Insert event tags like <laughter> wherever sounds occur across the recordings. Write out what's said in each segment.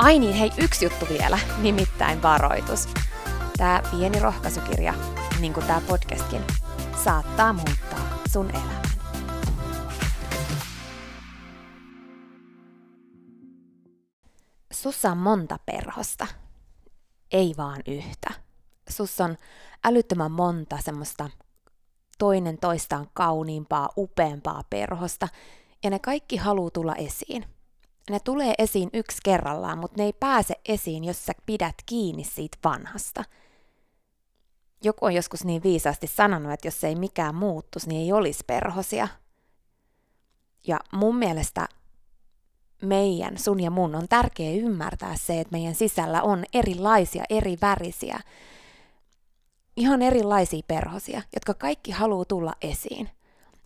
Ai niin, hei, yksi juttu vielä, nimittäin varoitus. Tämä pieni rohkaisukirja, niin kuin tämä podcastkin, saattaa muuttaa sun elämän. Sussa on monta perhosta, ei vaan yhtä. Sus on älyttömän monta semmoista toinen toistaan kauniimpaa, upeampaa perhosta, ja ne kaikki haluaa tulla esiin – ne tulee esiin yksi kerrallaan, mutta ne ei pääse esiin, jos sä pidät kiinni siitä vanhasta. Joku on joskus niin viisaasti sanonut, että jos ei mikään muuttuisi, niin ei olisi perhosia. Ja mun mielestä meidän, sun ja mun, on tärkeää ymmärtää se, että meidän sisällä on erilaisia, eri värisiä, ihan erilaisia perhosia, jotka kaikki haluaa tulla esiin.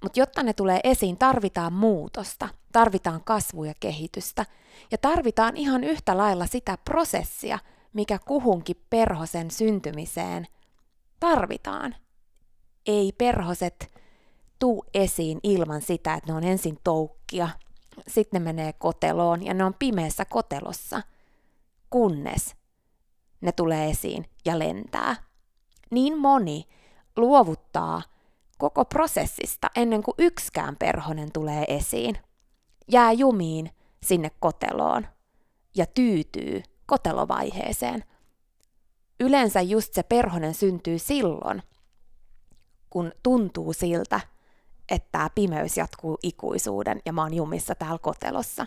Mutta jotta ne tulee esiin, tarvitaan muutosta, tarvitaan kasvua ja kehitystä. Ja tarvitaan ihan yhtä lailla sitä prosessia, mikä kuhunkin perhosen syntymiseen tarvitaan. Ei perhoset tuu esiin ilman sitä, että ne on ensin toukkia, sitten ne menee koteloon ja ne on pimeässä kotelossa, kunnes ne tulee esiin ja lentää. Niin moni luovuttaa koko prosessista ennen kuin yksikään perhonen tulee esiin. Jää jumiin sinne koteloon ja tyytyy kotelovaiheeseen. Yleensä just se perhonen syntyy silloin, kun tuntuu siltä, että tämä pimeys jatkuu ikuisuuden ja mä oon jumissa täällä kotelossa.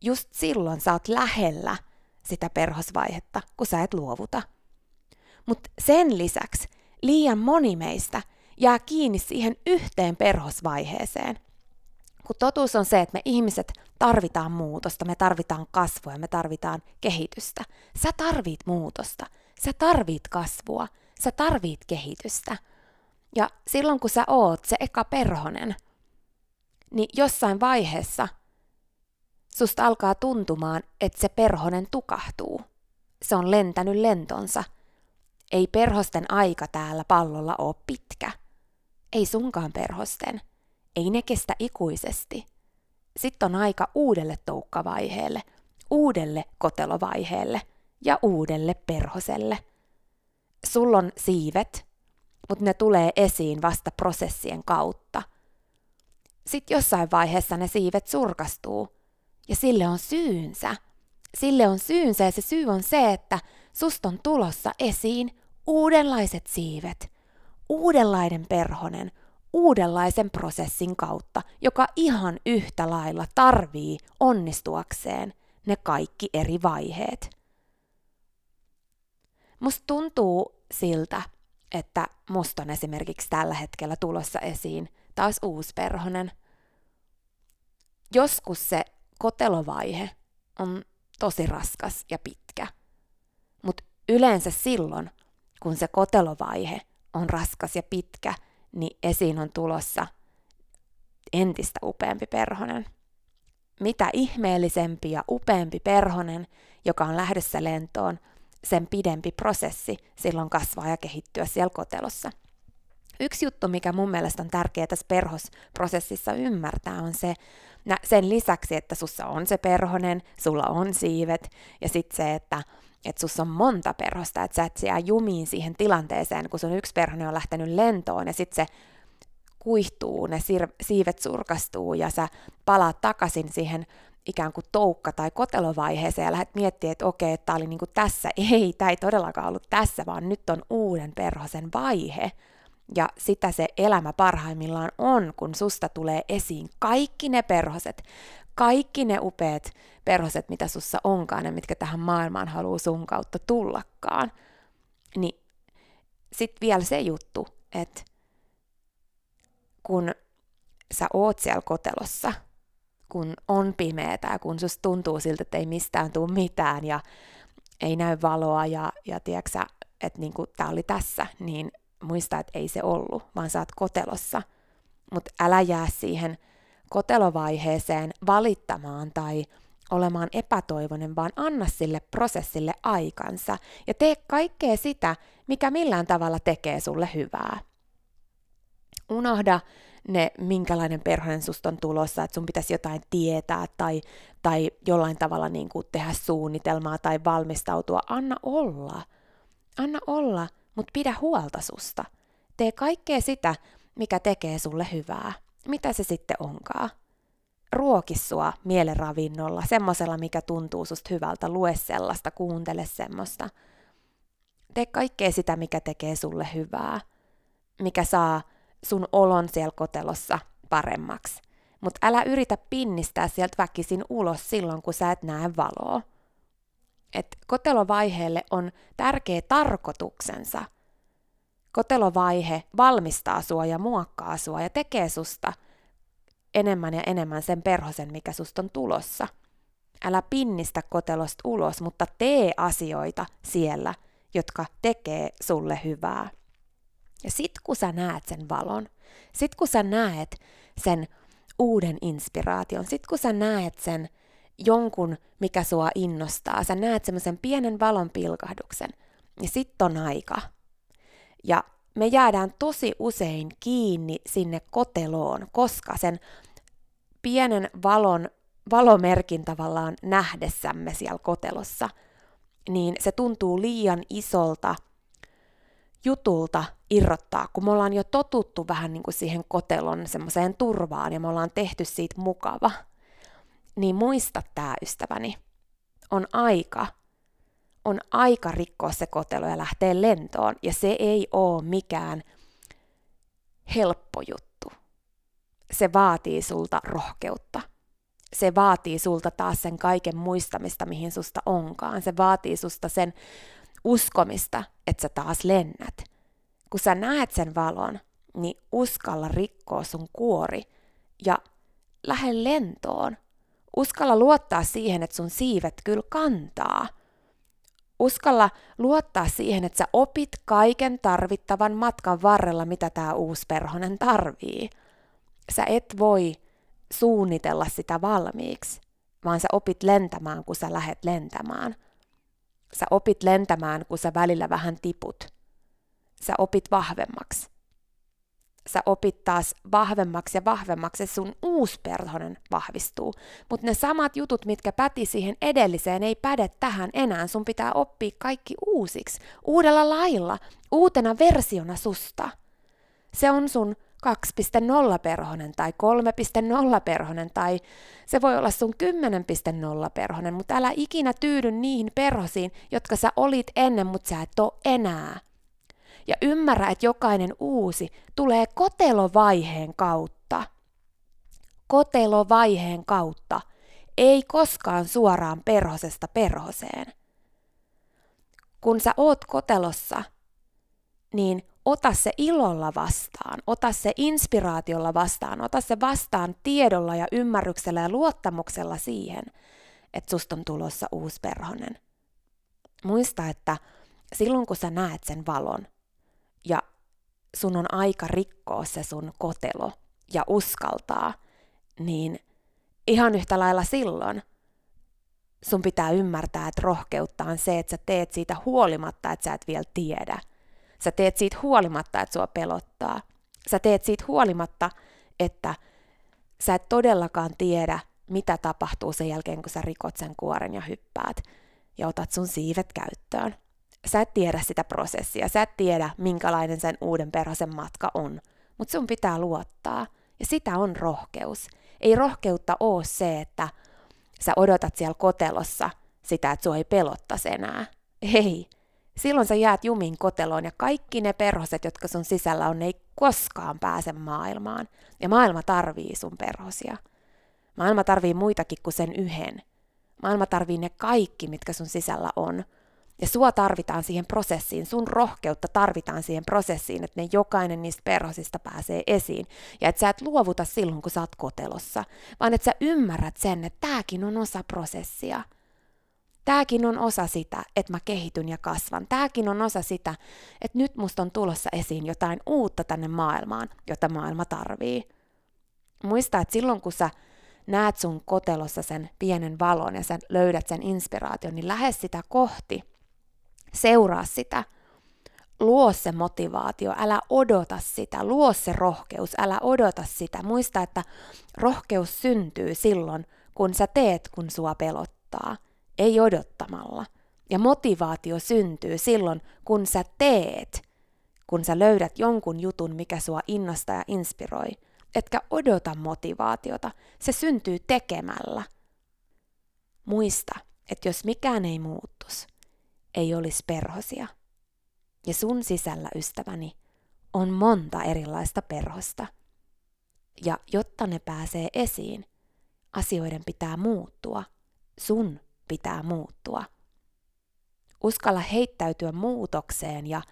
Just silloin sä oot lähellä sitä perhosvaihetta, kun sä et luovuta. Mutta sen lisäksi liian moni meistä jää kiinni siihen yhteen perhosvaiheeseen. Kun totuus on se, että me ihmiset tarvitaan muutosta, me tarvitaan kasvua, me tarvitaan kehitystä. Sä tarvit muutosta, sä tarvit kasvua, sä tarvit kehitystä. Ja silloin kun sä oot se eka perhonen, niin jossain vaiheessa susta alkaa tuntumaan, että se perhonen tukahtuu. Se on lentänyt lentonsa. Ei perhosten aika täällä pallolla ole pitkä. Ei sunkaan perhosten. Ei ne kestä ikuisesti. Sitten on aika uudelle toukkavaiheelle, uudelle kotelovaiheelle ja uudelle perhoselle. Sulla on siivet, mutta ne tulee esiin vasta prosessien kautta. Sitten jossain vaiheessa ne siivet surkastuu, ja sille on syynsä. Sille on syynsä ja se syy on se, että susta on tulossa esiin uudenlaiset siivet, uudenlainen perhonen, uudenlaisen prosessin kautta, joka ihan yhtä lailla tarvii onnistuakseen ne kaikki eri vaiheet. Musta tuntuu siltä, että musta on esimerkiksi tällä hetkellä tulossa esiin taas uusperhonen. Joskus se kotelovaihe on tosi raskas ja pitkä, mutta yleensä silloin, kun se kotelovaihe on raskas ja pitkä, niin esiin on tulossa entistä upeampi perhonen. Mitä ihmeellisempi ja upeampi perhonen, joka on lähdössä lentoon, sen pidempi prosessi silloin kasvaa ja kehittyä siellä kotelossa. Yksi juttu, mikä mun mielestä on tärkeää tässä perhosprosessissa ymmärtää, on se, sen lisäksi, että sussa on se perhonen, sulla on siivet, ja sitten se, että että sussa on monta perhosta, että sä et jää jumiin siihen tilanteeseen, kun sun yksi perhonen on lähtenyt lentoon, ja sitten se kuihtuu, ne siivet surkastuu, ja sä palaat takaisin siihen ikään kuin toukka- tai kotelovaiheeseen ja lähdet miettimään, että okei, tämä oli niin kuin tässä. <laughs> Ei, tämä ei todellakaan ollut tässä, vaan nyt on uuden perhosen vaihe. Ja sitä se elämä parhaimmillaan on, kun susta tulee esiin kaikki ne perhoset, kaikki ne upeat perhoset, mitä sussa onkaan ja mitkä tähän maailmaan haluaa sun kautta tullakaan. Niin sitten vielä se juttu, että kun sä oot siellä kotelossa, kun on pimeätä ja kun susta tuntuu siltä, että ei mistään tule mitään ja ei näy valoa ja, ja tiedätkö että niinku, tämä oli tässä, niin muista, että ei se ollut, vaan sä oot kotelossa. Mutta älä jää siihen kotelovaiheeseen valittamaan tai olemaan epätoivoinen, vaan anna sille prosessille aikansa ja tee kaikkea sitä, mikä millään tavalla tekee sulle hyvää. Unohda ne, minkälainen perheen susta on tulossa, että sun pitäisi jotain tietää tai, tai jollain tavalla niin kuin tehdä suunnitelmaa tai valmistautua. Anna olla. Anna olla, mutta pidä huolta susta. Tee kaikkea sitä, mikä tekee sulle hyvää. Mitä se sitten onkaan? Ruoki sua mielenravinnolla, semmoisella, mikä tuntuu susta hyvältä. Lue sellaista, kuuntele semmoista. Tee kaikkea sitä, mikä tekee sulle hyvää. Mikä saa sun olon siellä kotelossa paremmaksi. Mutta älä yritä pinnistää sieltä väkisin ulos silloin, kun sä et näe valoa. Et kotelovaiheelle on tärkeä tarkoituksensa. Kotelovaihe valmistaa sua ja muokkaa sua ja tekee susta enemmän ja enemmän sen perhosen, mikä susta on tulossa. Älä pinnistä kotelosta ulos, mutta tee asioita siellä, jotka tekee sulle hyvää. Ja sit kun sä näet sen valon, sit kun sä näet sen uuden inspiraation, sit kun sä näet sen jonkun, mikä sua innostaa, sä näet semmoisen pienen valon pilkahduksen, niin sit on aika. Ja me jäädään tosi usein kiinni sinne koteloon, koska sen pienen valon, valomerkin tavallaan nähdessämme siellä kotelossa, niin se tuntuu liian isolta – jutulta irrottaa, kun me ollaan jo totuttu vähän niin kuin siihen kotelon semmoiseen turvaan ja me ollaan tehty siitä mukava, niin muista tämä ystäväni, on aika, on aika rikkoa se kotelo ja lähteä lentoon ja se ei ole mikään helppo juttu. Se vaatii sulta rohkeutta. Se vaatii sulta taas sen kaiken muistamista, mihin susta onkaan. Se vaatii susta sen uskomista, että sä taas lennät. Kun sä näet sen valon, niin uskalla rikkoa sun kuori ja lähde lentoon. Uskalla luottaa siihen, että sun siivet kyllä kantaa. Uskalla luottaa siihen, että sä opit kaiken tarvittavan matkan varrella, mitä tämä uusi perhonen tarvii. Sä et voi suunnitella sitä valmiiksi, vaan sä opit lentämään, kun sä lähet lentämään – Sä opit lentämään, kun sä välillä vähän tiput. Sä opit vahvemmaksi. Sä opit taas vahvemmaksi ja vahvemmaksi, sun uusperhonen vahvistuu. Mutta ne samat jutut, mitkä päti siihen edelliseen, ei päde tähän enää. Sun pitää oppia kaikki uusiksi, uudella lailla, uutena versiona susta. Se on sun 2.0 perhonen tai 3.0 perhonen tai se voi olla sun 10.0 perhonen, mutta älä ikinä tyydy niihin perhosiin, jotka sä olit ennen, mutta sä et ole enää. Ja ymmärrä, että jokainen uusi tulee kotelovaiheen kautta. Kotelovaiheen kautta, ei koskaan suoraan perhosesta perhoseen. Kun sä oot kotelossa, niin ota se ilolla vastaan, ota se inspiraatiolla vastaan, ota se vastaan tiedolla ja ymmärryksellä ja luottamuksella siihen, että susta on tulossa uusi perhonen. Muista, että silloin kun sä näet sen valon ja sun on aika rikkoa se sun kotelo ja uskaltaa, niin ihan yhtä lailla silloin sun pitää ymmärtää, että rohkeutta on se, että sä teet siitä huolimatta, että sä et vielä tiedä – Sä teet siitä huolimatta, että sua pelottaa. Sä teet siitä huolimatta, että sä et todellakaan tiedä, mitä tapahtuu sen jälkeen, kun sä rikot sen kuoren ja hyppäät ja otat sun siivet käyttöön. Sä et tiedä sitä prosessia, sä et tiedä, minkälainen sen uuden perhosen matka on, mutta sun pitää luottaa. Ja sitä on rohkeus. Ei rohkeutta ole se, että sä odotat siellä kotelossa sitä, että sua ei pelottaisi enää. Ei, Silloin sä jäät jumin koteloon ja kaikki ne perhoset, jotka sun sisällä on, ne ei koskaan pääse maailmaan. Ja maailma tarvii sun perhosia. Maailma tarvii muitakin kuin sen yhden. Maailma tarvii ne kaikki, mitkä sun sisällä on. Ja sua tarvitaan siihen prosessiin, sun rohkeutta tarvitaan siihen prosessiin, että ne jokainen niistä perhosista pääsee esiin. Ja että sä et luovuta silloin, kun sä oot kotelossa, vaan että sä ymmärrät sen, että tääkin on osa prosessia – Tämäkin on osa sitä, että mä kehityn ja kasvan. Tämäkin on osa sitä, että nyt musta on tulossa esiin jotain uutta tänne maailmaan, jota maailma tarvii. Muista, että silloin kun sä näet sun kotelossa sen pienen valon ja sä löydät sen inspiraation, niin lähde sitä kohti. Seuraa sitä. Luo se motivaatio, älä odota sitä. Luo se rohkeus, älä odota sitä. Muista, että rohkeus syntyy silloin, kun sä teet, kun sua pelottaa – ei odottamalla. Ja motivaatio syntyy silloin, kun sä teet, kun sä löydät jonkun jutun, mikä sua innostaa ja inspiroi. Etkä odota motivaatiota, se syntyy tekemällä. Muista, että jos mikään ei muuttus, ei olisi perhosia. Ja sun sisällä, ystäväni, on monta erilaista perhosta. Ja jotta ne pääsee esiin, asioiden pitää muuttua sun pitää muuttua. Uskalla heittäytyä muutokseen ja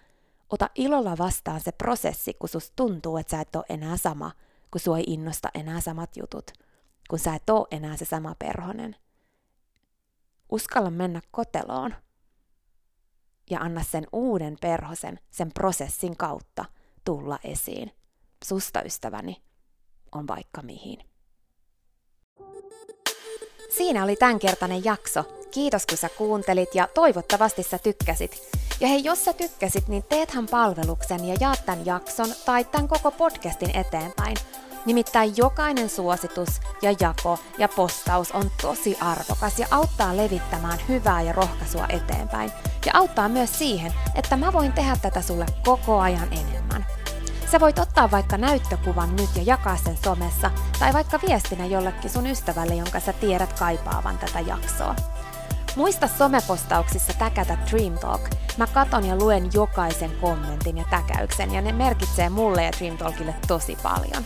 ota ilolla vastaan se prosessi, kun sus tuntuu, että sä et ole enää sama, kun sua ei innosta enää samat jutut, kun sä et ole enää se sama perhonen. Uskalla mennä koteloon ja anna sen uuden perhosen sen prosessin kautta tulla esiin. Susta ystäväni on vaikka mihin. Siinä oli tämänkertainen jakso. Kiitos kun sä kuuntelit ja toivottavasti sä tykkäsit. Ja hei, jos sä tykkäsit, niin teethän palveluksen ja jaat tämän jakson tai tämän koko podcastin eteenpäin. Nimittäin jokainen suositus ja jako ja postaus on tosi arvokas ja auttaa levittämään hyvää ja rohkaisua eteenpäin. Ja auttaa myös siihen, että mä voin tehdä tätä sulle koko ajan enemmän. Sä voit ottaa vaikka näyttökuvan nyt ja jakaa sen somessa, tai vaikka viestinä jollekin sun ystävälle, jonka sä tiedät kaipaavan tätä jaksoa. Muista somepostauksissa täkätä Dream Talk. Mä katon ja luen jokaisen kommentin ja täkäyksen, ja ne merkitsee mulle ja Dream Talkille tosi paljon.